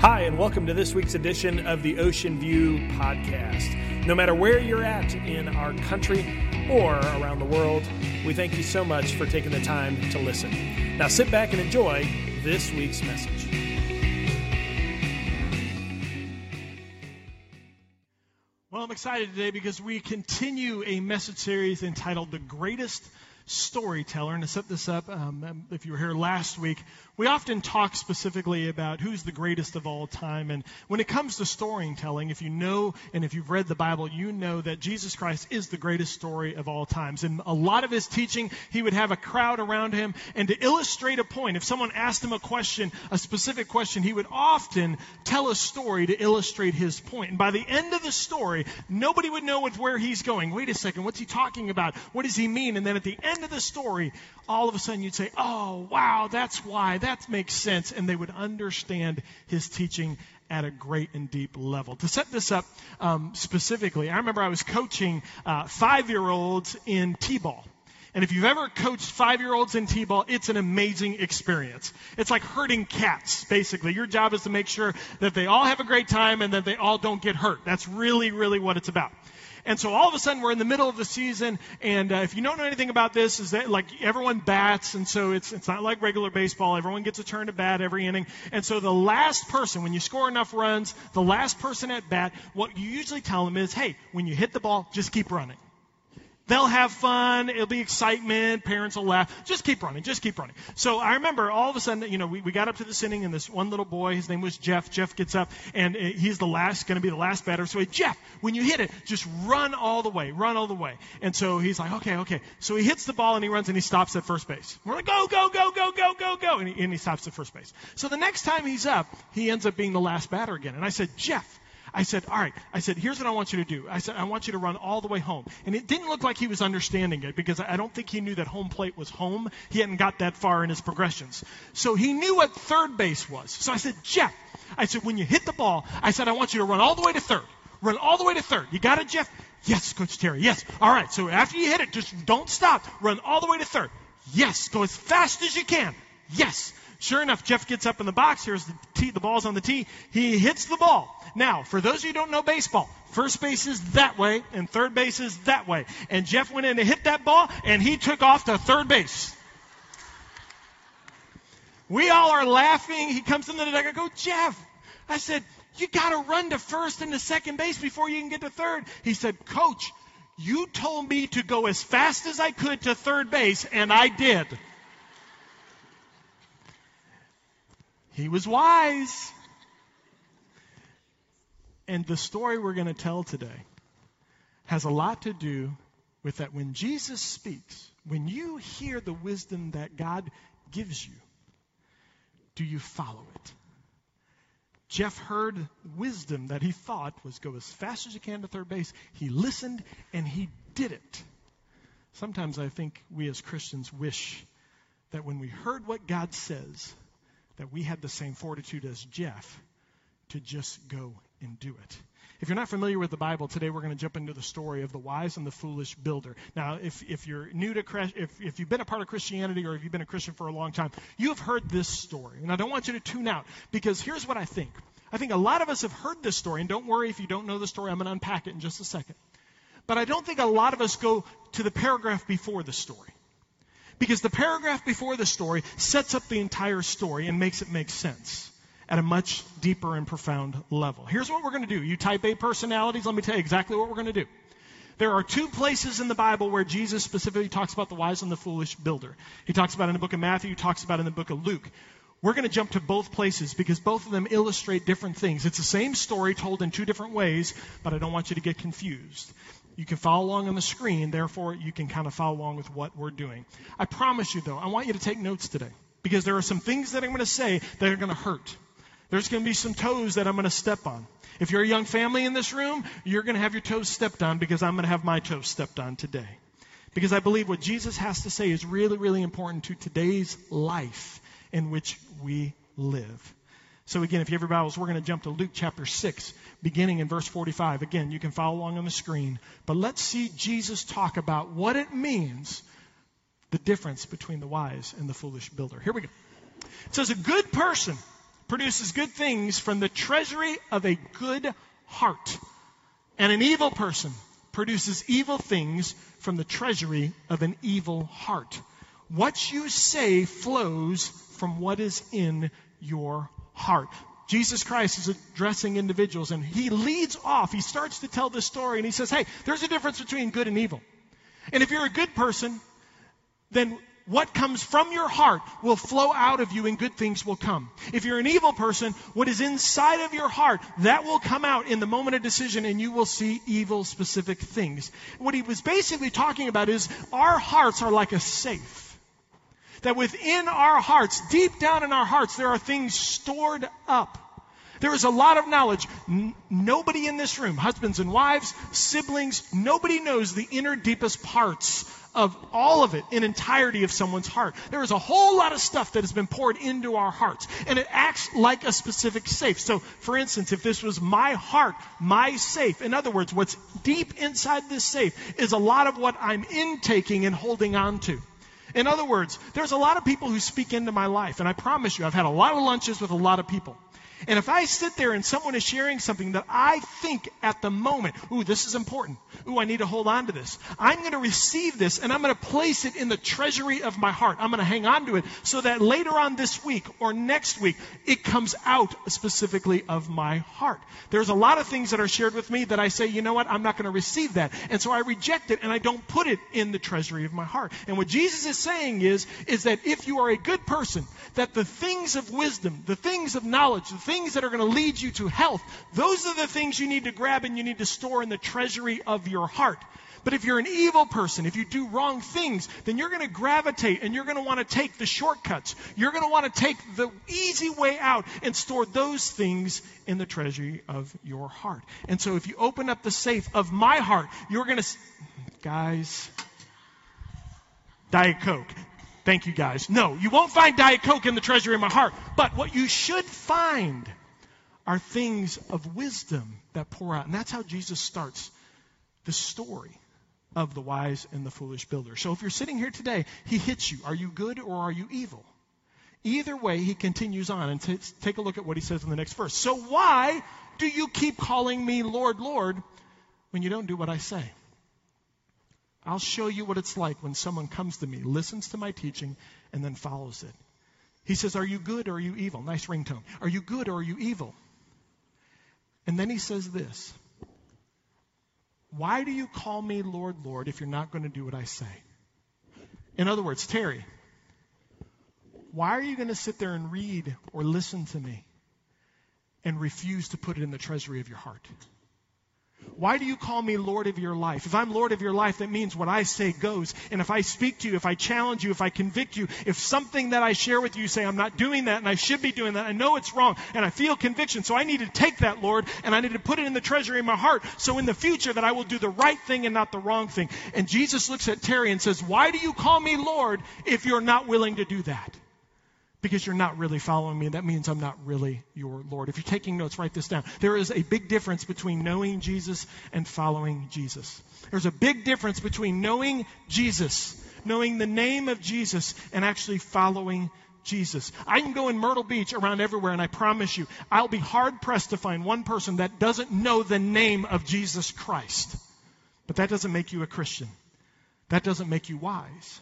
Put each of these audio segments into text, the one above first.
Hi, and welcome to this week's edition of the Ocean View Podcast. No matter where you're at in our country or around the world, we thank you so much for taking the time to listen. Now sit back and enjoy this week's message. Well, I'm excited today because we continue a message series entitled The Greatest Storyteller. And to set this up, um, if you were here last week, we often talk specifically about who's the greatest of all time. And when it comes to storytelling, if you know and if you've read the Bible, you know that Jesus Christ is the greatest story of all times. In a lot of his teaching, he would have a crowd around him. And to illustrate a point, if someone asked him a question, a specific question, he would often tell a story to illustrate his point. And by the end of the story, nobody would know where he's going. Wait a second, what's he talking about? What does he mean? And then at the end of the story, all of a sudden you'd say, oh, wow, that's why. That makes sense. And they would understand his teaching at a great and deep level. To set this up um, specifically, I remember I was coaching uh, five year olds in T ball. And if you've ever coached five year olds in T ball, it's an amazing experience. It's like herding cats, basically. Your job is to make sure that they all have a great time and that they all don't get hurt. That's really, really what it's about. And so all of a sudden we're in the middle of the season, and uh, if you don't know anything about this, is that like everyone bats, and so it's it's not like regular baseball. Everyone gets a turn to bat every inning, and so the last person, when you score enough runs, the last person at bat, what you usually tell them is, hey, when you hit the ball, just keep running. They'll have fun. It'll be excitement. Parents will laugh. Just keep running. Just keep running. So I remember all of a sudden, you know, we, we got up to the inning and this one little boy, his name was Jeff. Jeff gets up and uh, he's the last, going to be the last batter. So he, Jeff, when you hit it, just run all the way. Run all the way. And so he's like, okay, okay. So he hits the ball and he runs and he stops at first base. We're like, go, go, go, go, go, go, go. And he, and he stops at first base. So the next time he's up, he ends up being the last batter again. And I said, Jeff, I said, all right. I said, here's what I want you to do. I said, I want you to run all the way home. And it didn't look like he was understanding it because I don't think he knew that home plate was home. He hadn't got that far in his progressions. So he knew what third base was. So I said, Jeff, I said, when you hit the ball, I said, I want you to run all the way to third. Run all the way to third. You got it, Jeff? Yes, Coach Terry. Yes. All right. So after you hit it, just don't stop. Run all the way to third. Yes. Go as fast as you can. Yes. Sure enough, Jeff gets up in the box. Here's the tee. The ball's on the tee. He hits the ball. Now, for those of you who don't know baseball, first base is that way and third base is that way. And Jeff went in to hit that ball and he took off to third base. We all are laughing. He comes in the deck. I go, Jeff. I said, you got to run to first and to second base before you can get to third. He said, Coach, you told me to go as fast as I could to third base, and I did. He was wise. And the story we're going to tell today has a lot to do with that when Jesus speaks, when you hear the wisdom that God gives you, do you follow it? Jeff heard wisdom that he thought was go as fast as you can to third base. He listened and he did it. Sometimes I think we as Christians wish that when we heard what God says, that we had the same fortitude as Jeff to just go and do it. If you're not familiar with the Bible, today we're going to jump into the story of the wise and the foolish builder. Now, if, if you're new to, if, if you've been a part of Christianity or if you've been a Christian for a long time, you have heard this story. And I don't want you to tune out because here's what I think. I think a lot of us have heard this story, and don't worry if you don't know the story, I'm going to unpack it in just a second. But I don't think a lot of us go to the paragraph before the story. Because the paragraph before the story sets up the entire story and makes it make sense at a much deeper and profound level. Here's what we're going to do. You type A personalities, let me tell you exactly what we're going to do. There are two places in the Bible where Jesus specifically talks about the wise and the foolish builder. He talks about in the book of Matthew, he talks about in the book of Luke. We're going to jump to both places because both of them illustrate different things. It's the same story told in two different ways, but I don't want you to get confused. You can follow along on the screen, therefore, you can kind of follow along with what we're doing. I promise you, though, I want you to take notes today because there are some things that I'm going to say that are going to hurt. There's going to be some toes that I'm going to step on. If you're a young family in this room, you're going to have your toes stepped on because I'm going to have my toes stepped on today. Because I believe what Jesus has to say is really, really important to today's life in which we live. So again, if you have your Bibles, we're going to jump to Luke chapter 6, beginning in verse 45. Again, you can follow along on the screen. But let's see Jesus talk about what it means, the difference between the wise and the foolish builder. Here we go. It says, A good person produces good things from the treasury of a good heart. And an evil person produces evil things from the treasury of an evil heart. What you say flows from what is in your heart. Jesus Christ is addressing individuals and he leads off. He starts to tell this story and he says, Hey, there's a difference between good and evil. And if you're a good person, then what comes from your heart will flow out of you and good things will come. If you're an evil person, what is inside of your heart, that will come out in the moment of decision and you will see evil specific things. What he was basically talking about is our hearts are like a safe that within our hearts, deep down in our hearts, there are things stored up. There is a lot of knowledge. N- nobody in this room, husbands and wives, siblings, nobody knows the inner deepest parts of all of it in entirety of someone's heart. There is a whole lot of stuff that has been poured into our hearts, and it acts like a specific safe. So, for instance, if this was my heart, my safe, in other words, what's deep inside this safe is a lot of what I'm intaking and holding on to. In other words, there's a lot of people who speak into my life, and I promise you, I've had a lot of lunches with a lot of people. And if I sit there and someone is sharing something that I think at the moment, ooh, this is important. Ooh, I need to hold on to this. I'm going to receive this and I'm going to place it in the treasury of my heart. I'm going to hang on to it so that later on this week or next week, it comes out specifically of my heart. There's a lot of things that are shared with me that I say, you know what, I'm not going to receive that. And so I reject it and I don't put it in the treasury of my heart. And what Jesus is saying is, is that if you are a good person, that the things of wisdom, the things of knowledge, the things that are going to lead you to health, those are the things you need to grab and you need to store in the treasury of your heart. But if you're an evil person, if you do wrong things, then you're going to gravitate and you're going to want to take the shortcuts. You're going to want to take the easy way out and store those things in the treasury of your heart. And so if you open up the safe of my heart, you're going to, guys, Diet Coke. Thank you guys. No, you won't find Diet Coke in the treasury of my heart. But what you should find are things of wisdom that pour out. And that's how Jesus starts the story of the wise and the foolish builder. So if you're sitting here today, he hits you. Are you good or are you evil? Either way, he continues on and t- take a look at what he says in the next verse. So why do you keep calling me Lord, Lord when you don't do what I say? I'll show you what it's like when someone comes to me, listens to my teaching, and then follows it. He says, Are you good or are you evil? Nice ringtone. Are you good or are you evil? And then he says this Why do you call me Lord, Lord if you're not going to do what I say? In other words, Terry, why are you going to sit there and read or listen to me and refuse to put it in the treasury of your heart? Why do you call me Lord of your life? If I'm Lord of your life, that means what I say goes. And if I speak to you, if I challenge you, if I convict you, if something that I share with you say I'm not doing that and I should be doing that, I know it's wrong and I feel conviction. So I need to take that, Lord, and I need to put it in the treasury of my heart. So in the future that I will do the right thing and not the wrong thing. And Jesus looks at Terry and says, why do you call me Lord if you're not willing to do that? Because you're not really following me. That means I'm not really your Lord. If you're taking notes, write this down. There is a big difference between knowing Jesus and following Jesus. There's a big difference between knowing Jesus, knowing the name of Jesus, and actually following Jesus. I can go in Myrtle Beach around everywhere, and I promise you, I'll be hard pressed to find one person that doesn't know the name of Jesus Christ. But that doesn't make you a Christian. That doesn't make you wise.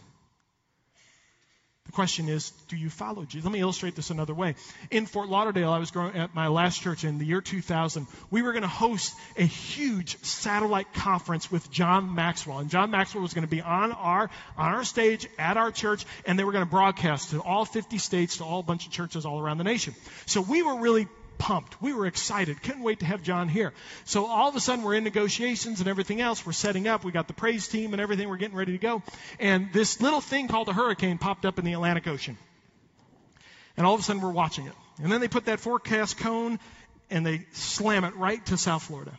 Question is, do you follow Jesus? Let me illustrate this another way. In Fort Lauderdale, I was growing at my last church in the year 2000. We were going to host a huge satellite conference with John Maxwell, and John Maxwell was going to be on our on our stage at our church, and they were going to broadcast to all 50 states, to all bunch of churches all around the nation. So we were really pumped. We were excited. Couldn't wait to have John here. So all of a sudden we're in negotiations and everything else. We're setting up. We got the praise team and everything. We're getting ready to go. And this little thing called a hurricane popped up in the Atlantic Ocean. And all of a sudden we're watching it. And then they put that forecast cone and they slam it right to South Florida.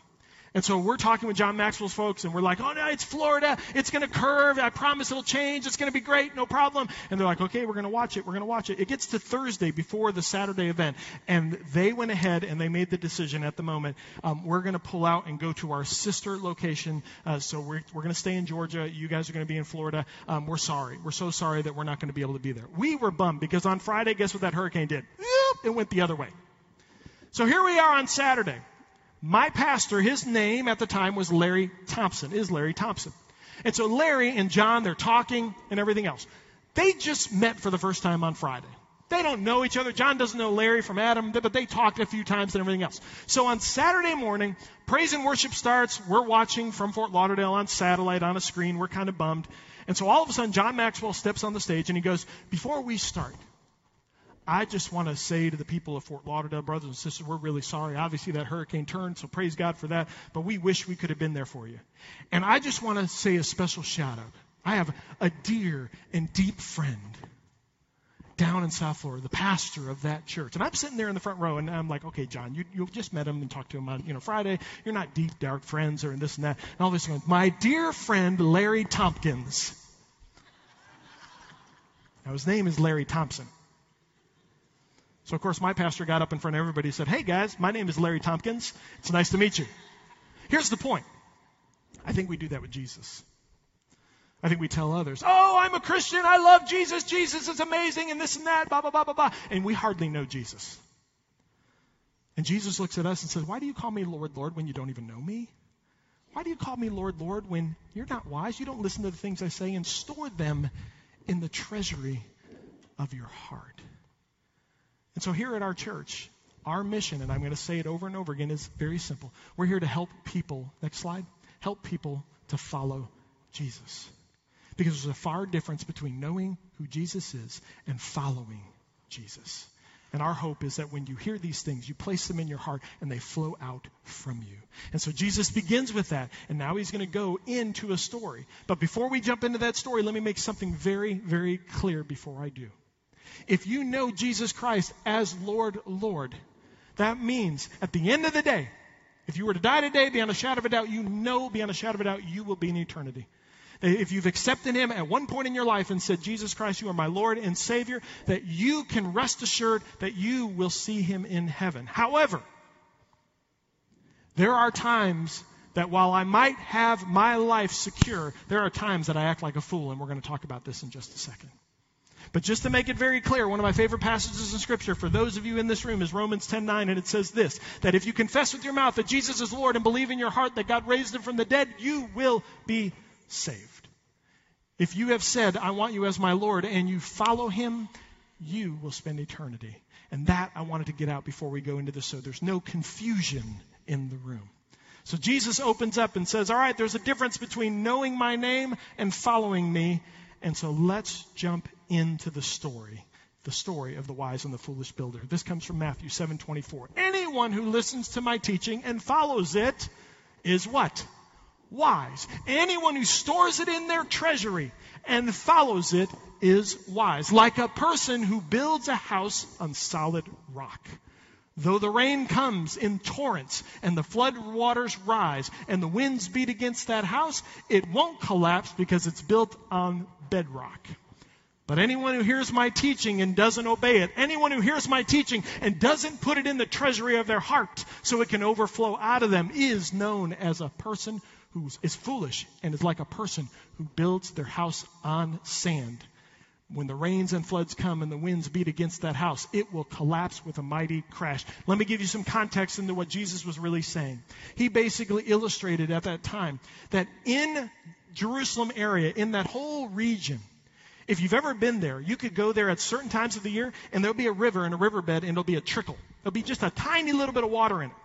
And so we're talking with John Maxwell's folks, and we're like, oh no, it's Florida. It's going to curve. I promise it'll change. It's going to be great. No problem. And they're like, okay, we're going to watch it. We're going to watch it. It gets to Thursday before the Saturday event. And they went ahead and they made the decision at the moment. Um, we're going to pull out and go to our sister location. Uh, so we're, we're going to stay in Georgia. You guys are going to be in Florida. Um, we're sorry. We're so sorry that we're not going to be able to be there. We were bummed because on Friday, guess what that hurricane did? it went the other way. So here we are on Saturday. My pastor, his name at the time was Larry Thompson, is Larry Thompson. And so Larry and John, they're talking and everything else. They just met for the first time on Friday. They don't know each other. John doesn't know Larry from Adam, but they talked a few times and everything else. So on Saturday morning, praise and worship starts. We're watching from Fort Lauderdale on satellite on a screen. We're kind of bummed. And so all of a sudden, John Maxwell steps on the stage and he goes, Before we start, I just want to say to the people of Fort Lauderdale, brothers and sisters, we're really sorry. Obviously, that hurricane turned, so praise God for that. But we wish we could have been there for you. And I just want to say a special shout out. I have a dear and deep friend down in South Florida, the pastor of that church. And I'm sitting there in the front row, and I'm like, okay, John, you, you just met him and talked to him on, you know, Friday. You're not deep, dark friends or this and that. And all this going, my dear friend, Larry Tompkins. Now, his name is Larry Thompson. So, of course, my pastor got up in front of everybody and said, hey, guys, my name is Larry Tompkins. It's nice to meet you. Here's the point. I think we do that with Jesus. I think we tell others, oh, I'm a Christian. I love Jesus. Jesus is amazing and this and that, blah, blah, blah, blah, blah. And we hardly know Jesus. And Jesus looks at us and says, why do you call me Lord, Lord when you don't even know me? Why do you call me Lord, Lord when you're not wise? You don't listen to the things I say and store them in the treasury of your heart. And so here at our church, our mission, and I'm going to say it over and over again, is very simple. We're here to help people, next slide, help people to follow Jesus. Because there's a far difference between knowing who Jesus is and following Jesus. And our hope is that when you hear these things, you place them in your heart and they flow out from you. And so Jesus begins with that. And now he's going to go into a story. But before we jump into that story, let me make something very, very clear before I do. If you know Jesus Christ as Lord, Lord, that means at the end of the day, if you were to die today, beyond a shadow of a doubt, you know beyond a shadow of a doubt you will be in eternity. If you've accepted Him at one point in your life and said, Jesus Christ, you are my Lord and Savior, that you can rest assured that you will see Him in heaven. However, there are times that while I might have my life secure, there are times that I act like a fool, and we're going to talk about this in just a second. But just to make it very clear, one of my favorite passages in Scripture for those of you in this room is Romans 10:9, and it says this: that if you confess with your mouth that Jesus is Lord and believe in your heart that God raised him from the dead, you will be saved. If you have said, I want you as my Lord, and you follow him, you will spend eternity. And that I wanted to get out before we go into this so there's no confusion in the room. So Jesus opens up and says, All right, there's a difference between knowing my name and following me. And so let's jump into the story. The story of the wise and the foolish builder. This comes from Matthew 7:24. Anyone who listens to my teaching and follows it is what? wise. Anyone who stores it in their treasury and follows it is wise. Like a person who builds a house on solid rock. Though the rain comes in torrents and the flood waters rise and the winds beat against that house, it won't collapse because it's built on bedrock. But anyone who hears my teaching and doesn't obey it, anyone who hears my teaching and doesn't put it in the treasury of their heart so it can overflow out of them is known as a person who is foolish and is like a person who builds their house on sand. When the rains and floods come and the winds beat against that house, it will collapse with a mighty crash. Let me give you some context into what Jesus was really saying. He basically illustrated at that time that in Jerusalem area, in that whole region, if you've ever been there, you could go there at certain times of the year and there'll be a river and a riverbed and there'll be a trickle. There'll be just a tiny little bit of water in it.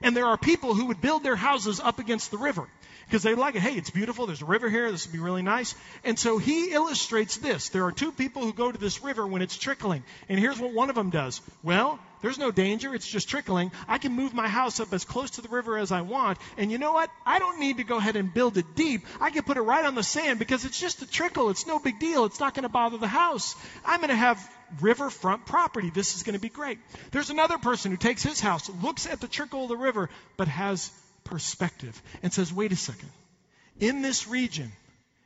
And there are people who would build their houses up against the river because they like it. Hey, it's beautiful. There's a river here. This would be really nice. And so he illustrates this. There are two people who go to this river when it's trickling. And here's what one of them does. Well, there's no danger. It's just trickling. I can move my house up as close to the river as I want. And you know what? I don't need to go ahead and build it deep. I can put it right on the sand because it's just a trickle. It's no big deal. It's not going to bother the house. I'm going to have riverfront property. This is going to be great. There's another person who takes his house, looks at the trickle of the river, but has perspective and says, wait a second. In this region,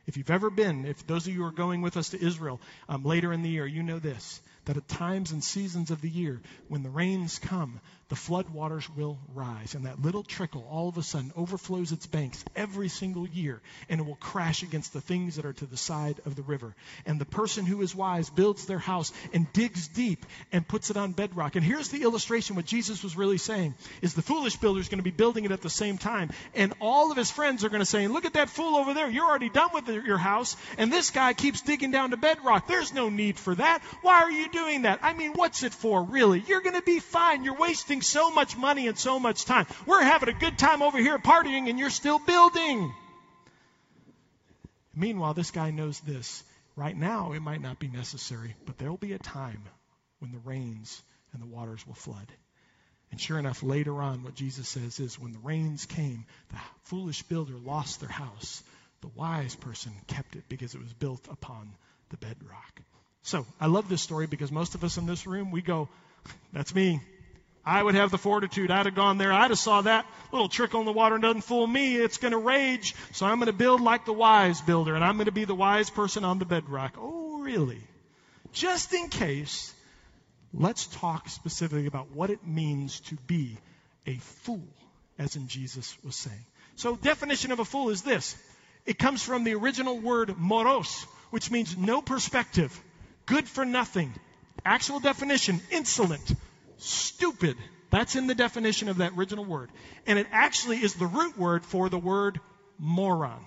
if you've ever been, if those of you are going with us to Israel um, later in the year, you know this that at times and seasons of the year, when the rains come, the flood waters will rise. And that little trickle all of a sudden overflows its banks every single year, and it will crash against the things that are to the side of the river. And the person who is wise builds their house and digs deep and puts it on bedrock. And here's the illustration what Jesus was really saying is the foolish builder is going to be building it at the same time. And all of his friends are going to say, Look at that fool over there. You're already done with your house. And this guy keeps digging down to bedrock. There's no need for that. Why are you doing that? I mean, what's it for, really? You're going to be fine. You're wasting so much money and so much time. We're having a good time over here partying and you're still building. Meanwhile, this guy knows this. Right now, it might not be necessary, but there will be a time when the rains and the waters will flood. And sure enough, later on, what Jesus says is when the rains came, the foolish builder lost their house. The wise person kept it because it was built upon the bedrock. So I love this story because most of us in this room, we go, that's me. I would have the fortitude. I'd have gone there. I'd have saw that little trickle in the water and doesn't fool me. It's going to rage. So I'm going to build like the wise builder, and I'm going to be the wise person on the bedrock. Oh, really? Just in case, let's talk specifically about what it means to be a fool, as in Jesus was saying. So, definition of a fool is this. It comes from the original word moros, which means no perspective, good for nothing. Actual definition, insolent, stupid. That's in the definition of that original word. And it actually is the root word for the word moron.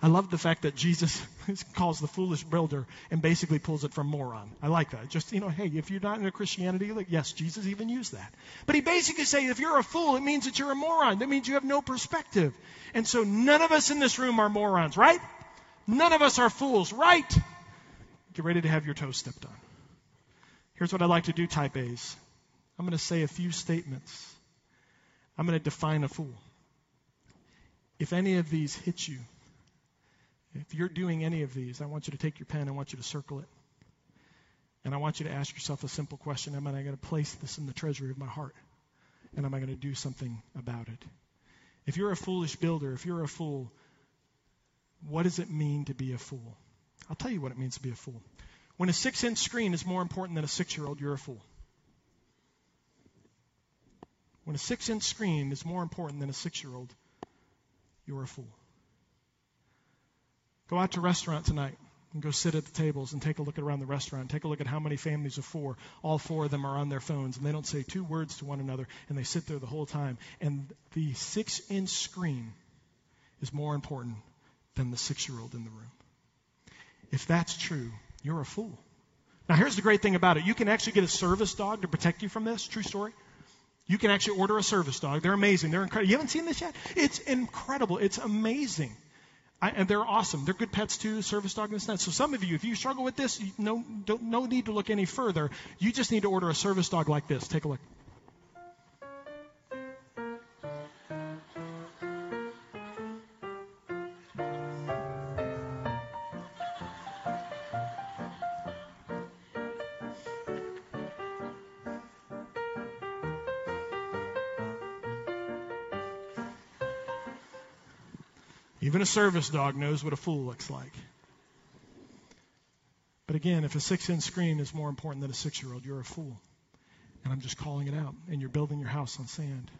I love the fact that Jesus calls the foolish builder and basically pulls it from moron. I like that. Just, you know, hey, if you're not into Christianity, like, yes, Jesus even used that. But he basically says if you're a fool, it means that you're a moron. That means you have no perspective. And so none of us in this room are morons, right? None of us are fools, right? Get ready to have your toes stepped on. Here's what I like to do, type A's. I'm going to say a few statements. I'm going to define a fool. If any of these hit you, if you're doing any of these, I want you to take your pen, I want you to circle it. And I want you to ask yourself a simple question Am I going to place this in the treasury of my heart? And am I going to do something about it? If you're a foolish builder, if you're a fool, what does it mean to be a fool? I'll tell you what it means to be a fool. When a six inch screen is more important than a six year old, you're a fool. When a six inch screen is more important than a six year old, you're a fool. Go out to a restaurant tonight and go sit at the tables and take a look around the restaurant. Take a look at how many families of four. All four of them are on their phones and they don't say two words to one another and they sit there the whole time. And the six inch screen is more important than the six year old in the room. If that's true, you're a fool. Now, here's the great thing about it you can actually get a service dog to protect you from this. True story. You can actually order a service dog. They're amazing. They're incredible. You haven't seen this yet? It's incredible. It's amazing. I, and they're awesome. They're good pets too, service dog and stuff. So some of you, if you struggle with this, no, don't no need to look any further. You just need to order a service dog like this. Take a look. Even a service dog knows what a fool looks like. But again, if a six inch screen is more important than a six year old, you're a fool. And I'm just calling it out. And you're building your house on sand.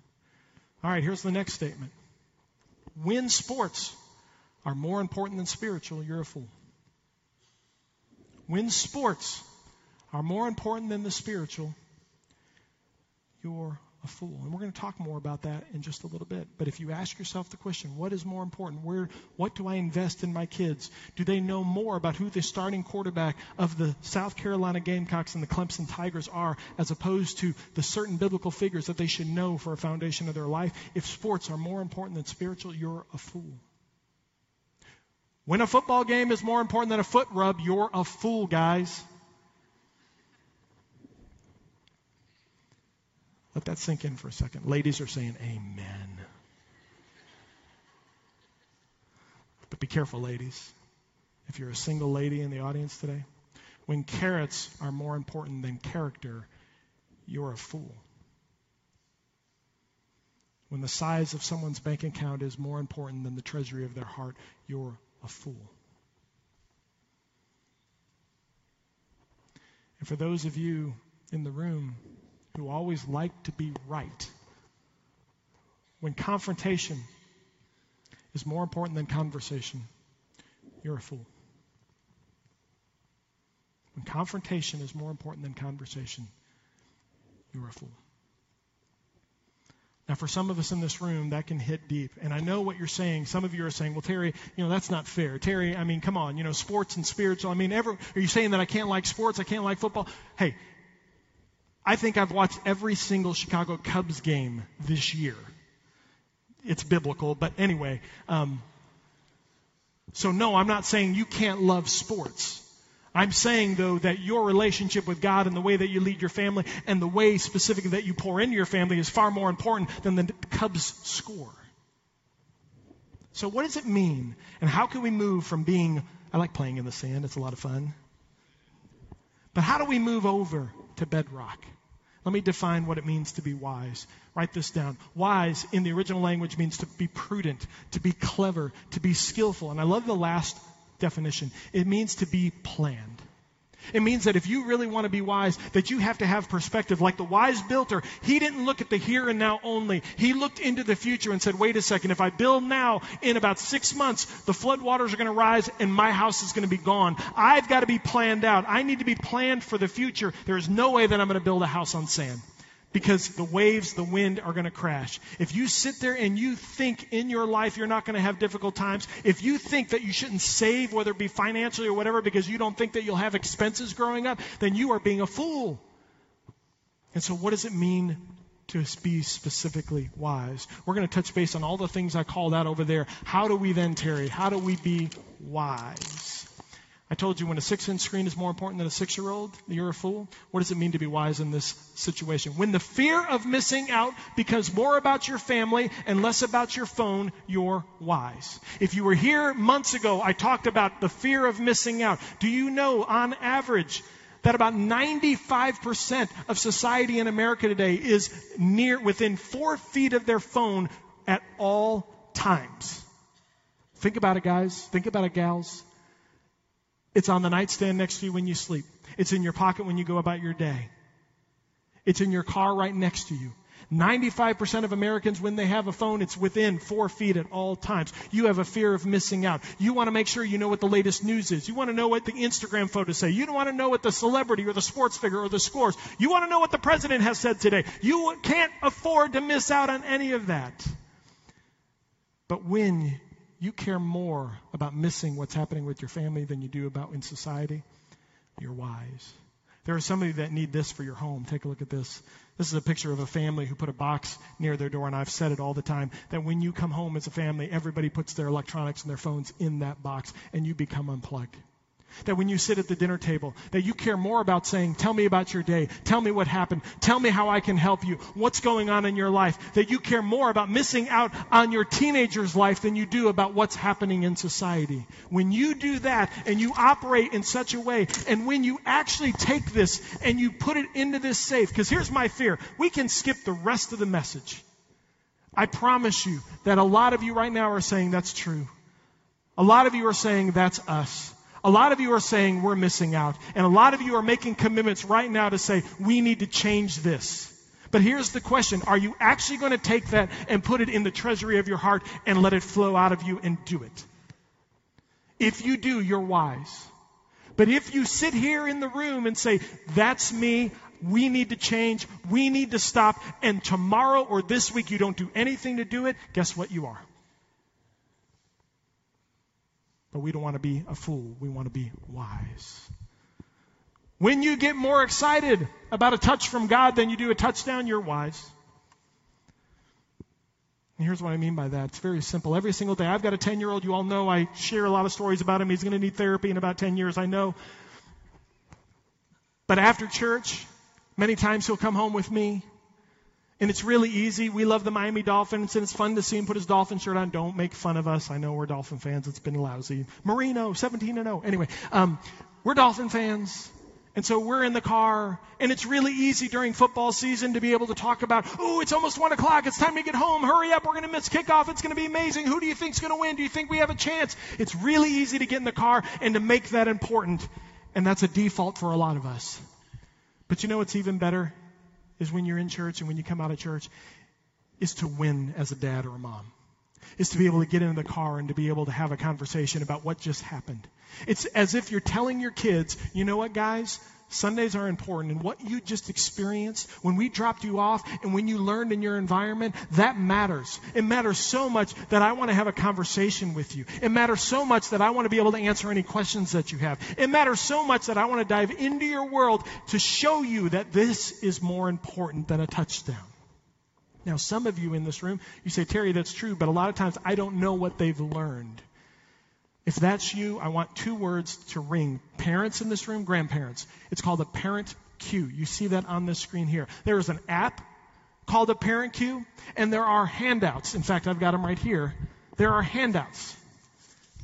All right, here's the next statement. When sports are more important than spiritual, you're a fool. When sports are more important than the spiritual, you're a fool. And we're going to talk more about that in just a little bit. But if you ask yourself the question, what is more important? Where, what do I invest in my kids? Do they know more about who the starting quarterback of the South Carolina Gamecocks and the Clemson Tigers are, as opposed to the certain biblical figures that they should know for a foundation of their life? If sports are more important than spiritual, you're a fool. When a football game is more important than a foot rub, you're a fool, guys. Let that sink in for a second. Ladies are saying amen. But be careful, ladies. If you're a single lady in the audience today, when carats are more important than character, you're a fool. When the size of someone's bank account is more important than the treasury of their heart, you're a fool. And for those of you in the room who always like to be right. When confrontation is more important than conversation, you're a fool. When confrontation is more important than conversation, you're a fool. Now, for some of us in this room, that can hit deep. And I know what you're saying. Some of you are saying, well, Terry, you know, that's not fair. Terry, I mean, come on, you know, sports and spiritual. I mean, ever, are you saying that I can't like sports? I can't like football? Hey, I think I've watched every single Chicago Cubs game this year. It's biblical, but anyway. Um, so, no, I'm not saying you can't love sports. I'm saying, though, that your relationship with God and the way that you lead your family and the way specifically that you pour into your family is far more important than the Cubs score. So, what does it mean? And how can we move from being, I like playing in the sand, it's a lot of fun. But how do we move over to bedrock? Let me define what it means to be wise. Write this down. Wise in the original language means to be prudent, to be clever, to be skillful. And I love the last definition. It means to be planned. It means that if you really want to be wise, that you have to have perspective. Like the wise builder, he didn't look at the here and now only. He looked into the future and said, wait a second, if I build now, in about six months, the floodwaters are going to rise and my house is going to be gone. I've got to be planned out. I need to be planned for the future. There is no way that I'm going to build a house on sand because the waves, the wind are going to crash. If you sit there and you think in your life you're not going to have difficult times, if you think that you shouldn't save, whether it be financially or whatever, because you don't think that you'll have expenses growing up, then you are being a fool. And so, what does it mean to be specifically wise? We're going to touch base on all the things I called out over there. How do we then, Terry? How do we be wise? I told you when a six inch screen is more important than a six year old, you're a fool. What does it mean to be wise in this situation? When the fear of missing out becomes more about your family and less about your phone, you're wise. If you were here months ago, I talked about the fear of missing out. Do you know, on average, that about 95% of society in America today is near, within four feet of their phone at all times? Think about it, guys. Think about it, gals. It's on the nightstand next to you when you sleep. It's in your pocket when you go about your day. It's in your car right next to you. 95% of Americans, when they have a phone, it's within four feet at all times. You have a fear of missing out. You want to make sure you know what the latest news is. You want to know what the Instagram photos say. You don't want to know what the celebrity or the sports figure or the scores. You want to know what the president has said today. You can't afford to miss out on any of that. But when you care more about missing what's happening with your family than you do about in society, you're wise. There are some of you that need this for your home. Take a look at this. This is a picture of a family who put a box near their door, and I've said it all the time that when you come home as a family, everybody puts their electronics and their phones in that box, and you become unplugged. That when you sit at the dinner table, that you care more about saying, tell me about your day. Tell me what happened. Tell me how I can help you. What's going on in your life. That you care more about missing out on your teenager's life than you do about what's happening in society. When you do that and you operate in such a way, and when you actually take this and you put it into this safe, because here's my fear. We can skip the rest of the message. I promise you that a lot of you right now are saying that's true. A lot of you are saying that's us. A lot of you are saying we're missing out. And a lot of you are making commitments right now to say we need to change this. But here's the question Are you actually going to take that and put it in the treasury of your heart and let it flow out of you and do it? If you do, you're wise. But if you sit here in the room and say, That's me, we need to change, we need to stop, and tomorrow or this week you don't do anything to do it, guess what you are? But we don't want to be a fool. We want to be wise. When you get more excited about a touch from God than you do a touchdown, you're wise. And here's what I mean by that. It's very simple. Every single day, I've got a 10 year old. You all know I share a lot of stories about him. He's going to need therapy in about 10 years, I know. But after church, many times he'll come home with me and it's really easy. We love the Miami Dolphins, and it's fun to see him put his Dolphin shirt on. Don't make fun of us. I know we're Dolphin fans. It's been lousy. Marino, 17 and 0. Anyway, um, we're Dolphin fans. And so we're in the car, and it's really easy during football season to be able to talk about, oh, it's almost one o'clock. It's time to get home. Hurry up. We're going to miss kickoff. It's going to be amazing. Who do you think's going to win? Do you think we have a chance? It's really easy to get in the car and to make that important. And that's a default for a lot of us. But you know what's even better? Is when you're in church and when you come out of church is to win as a dad or a mom. Is to be able to get into the car and to be able to have a conversation about what just happened. It's as if you're telling your kids, you know what, guys? Sundays are important, and what you just experienced when we dropped you off and when you learned in your environment, that matters. It matters so much that I want to have a conversation with you. It matters so much that I want to be able to answer any questions that you have. It matters so much that I want to dive into your world to show you that this is more important than a touchdown. Now, some of you in this room, you say, Terry, that's true, but a lot of times I don't know what they've learned. If that's you, I want two words to ring. Parents in this room, grandparents. It's called a parent cue. You see that on the screen here. There is an app called a parent cue, and there are handouts. In fact, I've got them right here. There are handouts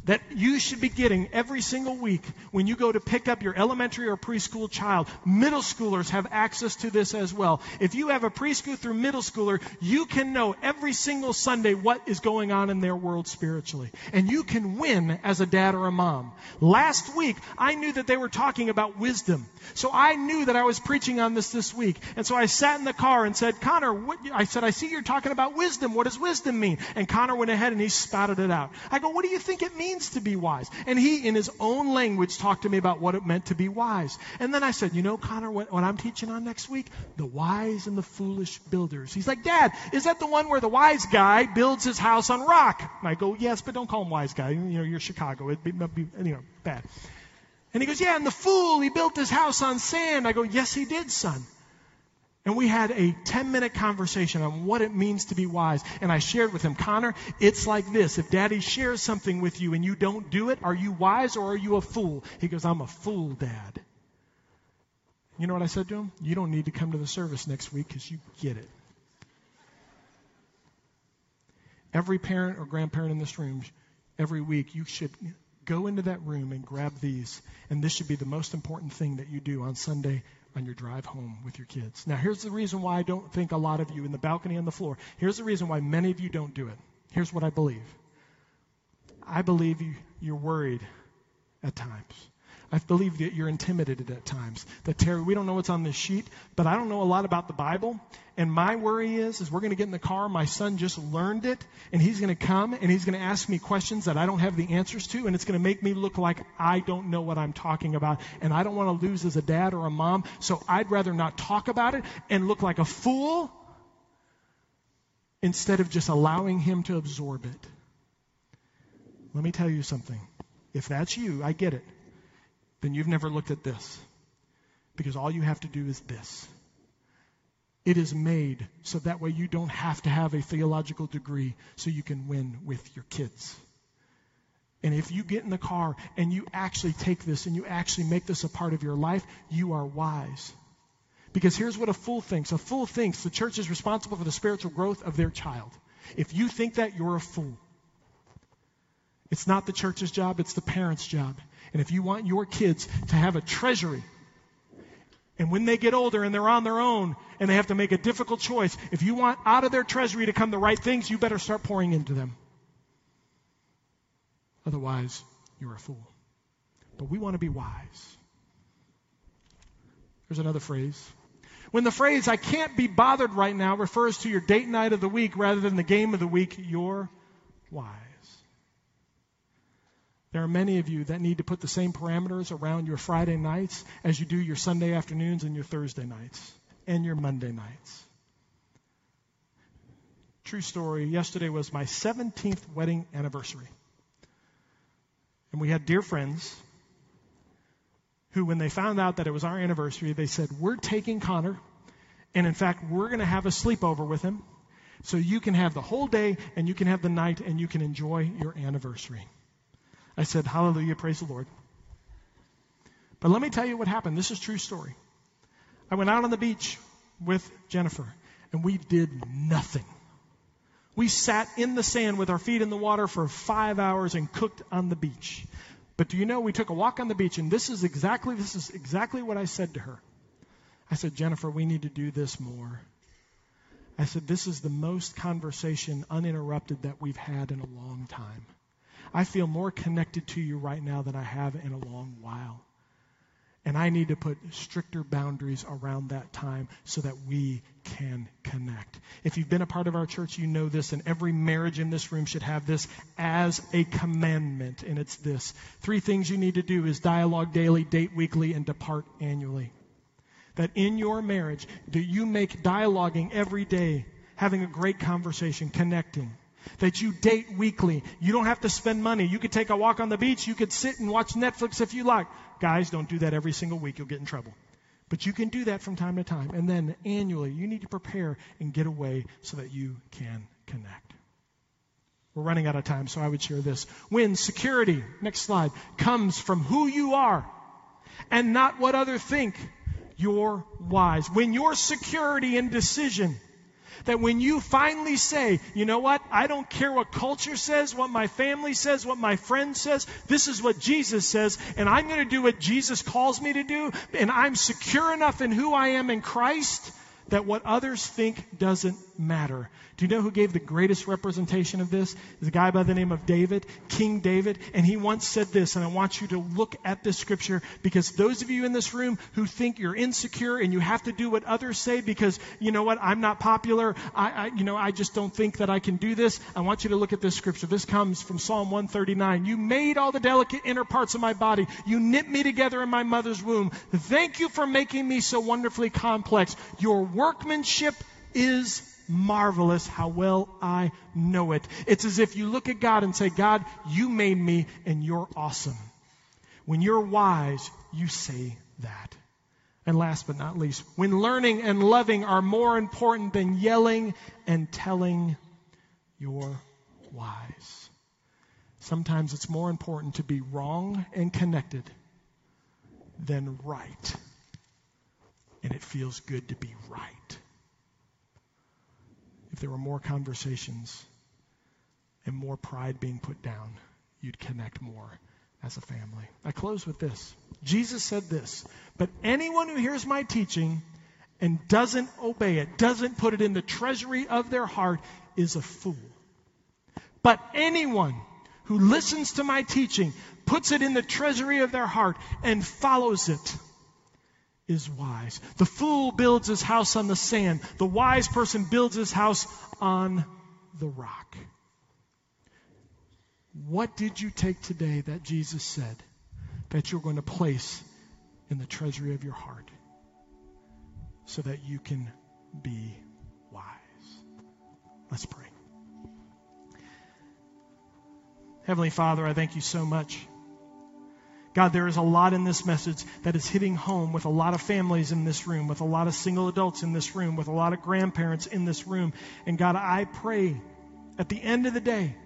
that you should be getting every single week when you go to pick up your elementary or preschool child. Middle schoolers have access to this as well. If you have a preschool through middle schooler, you can know every single Sunday what is going on in their world spiritually. And you can win as a dad or a mom. Last week, I knew that they were talking about wisdom. So I knew that I was preaching on this this week. And so I sat in the car and said, Connor, what, I said, I see you're talking about wisdom. What does wisdom mean? And Connor went ahead and he spouted it out. I go, what do you think it means? Means to be wise. And he, in his own language, talked to me about what it meant to be wise. And then I said, You know, Connor, what, what I'm teaching on next week? The wise and the foolish builders. He's like, Dad, is that the one where the wise guy builds his house on rock? And I go, Yes, but don't call him wise guy. You know, you're Chicago. It'd be, be know, bad. And he goes, Yeah, and the fool, he built his house on sand. I go, Yes, he did, son. And we had a 10 minute conversation on what it means to be wise. And I shared with him, Connor, it's like this. If daddy shares something with you and you don't do it, are you wise or are you a fool? He goes, I'm a fool, dad. You know what I said to him? You don't need to come to the service next week because you get it. Every parent or grandparent in this room, every week, you should go into that room and grab these. And this should be the most important thing that you do on Sunday on your drive home with your kids. Now, here's the reason why I don't think a lot of you in the balcony on the floor, here's the reason why many of you don't do it. Here's what I believe I believe you, you're worried at times. I believe that you're intimidated at times. That Terry, we don't know what's on this sheet, but I don't know a lot about the Bible. And my worry is, is we're going to get in the car. My son just learned it, and he's going to come and he's going to ask me questions that I don't have the answers to, and it's going to make me look like I don't know what I'm talking about, and I don't want to lose as a dad or a mom. So I'd rather not talk about it and look like a fool instead of just allowing him to absorb it. Let me tell you something. If that's you, I get it then you've never looked at this. Because all you have to do is this. It is made so that way you don't have to have a theological degree so you can win with your kids. And if you get in the car and you actually take this and you actually make this a part of your life, you are wise. Because here's what a fool thinks a fool thinks the church is responsible for the spiritual growth of their child. If you think that, you're a fool. It's not the church's job, it's the parent's job. And if you want your kids to have a treasury, and when they get older and they're on their own and they have to make a difficult choice, if you want out of their treasury to come the right things, you better start pouring into them. Otherwise, you're a fool. But we want to be wise. There's another phrase. When the phrase, I can't be bothered right now, refers to your date night of the week rather than the game of the week, you're wise. There are many of you that need to put the same parameters around your Friday nights as you do your Sunday afternoons and your Thursday nights and your Monday nights. True story. Yesterday was my 17th wedding anniversary. And we had dear friends who, when they found out that it was our anniversary, they said, We're taking Connor, and in fact, we're going to have a sleepover with him so you can have the whole day and you can have the night and you can enjoy your anniversary. I said, Hallelujah, praise the Lord. But let me tell you what happened. This is true story. I went out on the beach with Jennifer, and we did nothing. We sat in the sand with our feet in the water for five hours and cooked on the beach. But do you know we took a walk on the beach, and this is exactly this is exactly what I said to her. I said, Jennifer, we need to do this more. I said, this is the most conversation uninterrupted that we've had in a long time. I feel more connected to you right now than I have in a long while. And I need to put stricter boundaries around that time so that we can connect. If you've been a part of our church, you know this, and every marriage in this room should have this as a commandment, and it's this. Three things you need to do is dialogue daily, date weekly, and depart annually. That in your marriage, do you make dialoguing every day, having a great conversation, connecting that you date weekly. You don't have to spend money. You could take a walk on the beach. You could sit and watch Netflix if you like. Guys, don't do that every single week. You'll get in trouble. But you can do that from time to time. And then annually, you need to prepare and get away so that you can connect. We're running out of time, so I would share this. When security, next slide, comes from who you are and not what others think, you're wise. When your security and decision that when you finally say, you know what, I don't care what culture says, what my family says, what my friend says, this is what Jesus says, and I'm going to do what Jesus calls me to do, and I'm secure enough in who I am in Christ that what others think doesn't matter. Do you know who gave the greatest representation of this? Is a guy by the name of David, King David, and he once said this, and I want you to look at this scripture because those of you in this room who think you're insecure and you have to do what others say because you know what, I'm not popular, I, I you know, I just don't think that I can do this. I want you to look at this scripture. This comes from Psalm 139. You made all the delicate inner parts of my body. You knit me together in my mother's womb. Thank you for making me so wonderfully complex. Your workmanship is marvelous how well I know it. It's as if you look at God and say, God, you made me and you're awesome. When you're wise, you say that. And last but not least, when learning and loving are more important than yelling and telling, you're wise. Sometimes it's more important to be wrong and connected than right. And it feels good to be right if there were more conversations and more pride being put down, you'd connect more as a family. I close with this. Jesus said this, but anyone who hears my teaching and doesn't obey it, doesn't put it in the treasury of their heart, is a fool. But anyone who listens to my teaching, puts it in the treasury of their heart, and follows it, is wise. The fool builds his house on the sand. The wise person builds his house on the rock. What did you take today that Jesus said that you're going to place in the treasury of your heart so that you can be wise? Let's pray. Heavenly Father, I thank you so much God, there is a lot in this message that is hitting home with a lot of families in this room, with a lot of single adults in this room, with a lot of grandparents in this room. And God, I pray at the end of the day,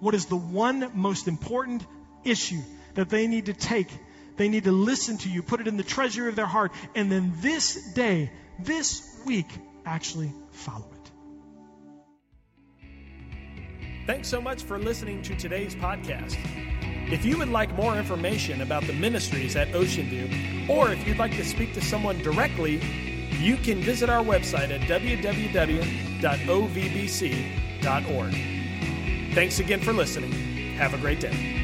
what is the one most important issue that they need to take? They need to listen to you, put it in the treasury of their heart, and then this day, this week, actually follow it. Thanks so much for listening to today's podcast. If you would like more information about the ministries at Ocean View, or if you'd like to speak to someone directly, you can visit our website at www.ovbc.org. Thanks again for listening. Have a great day.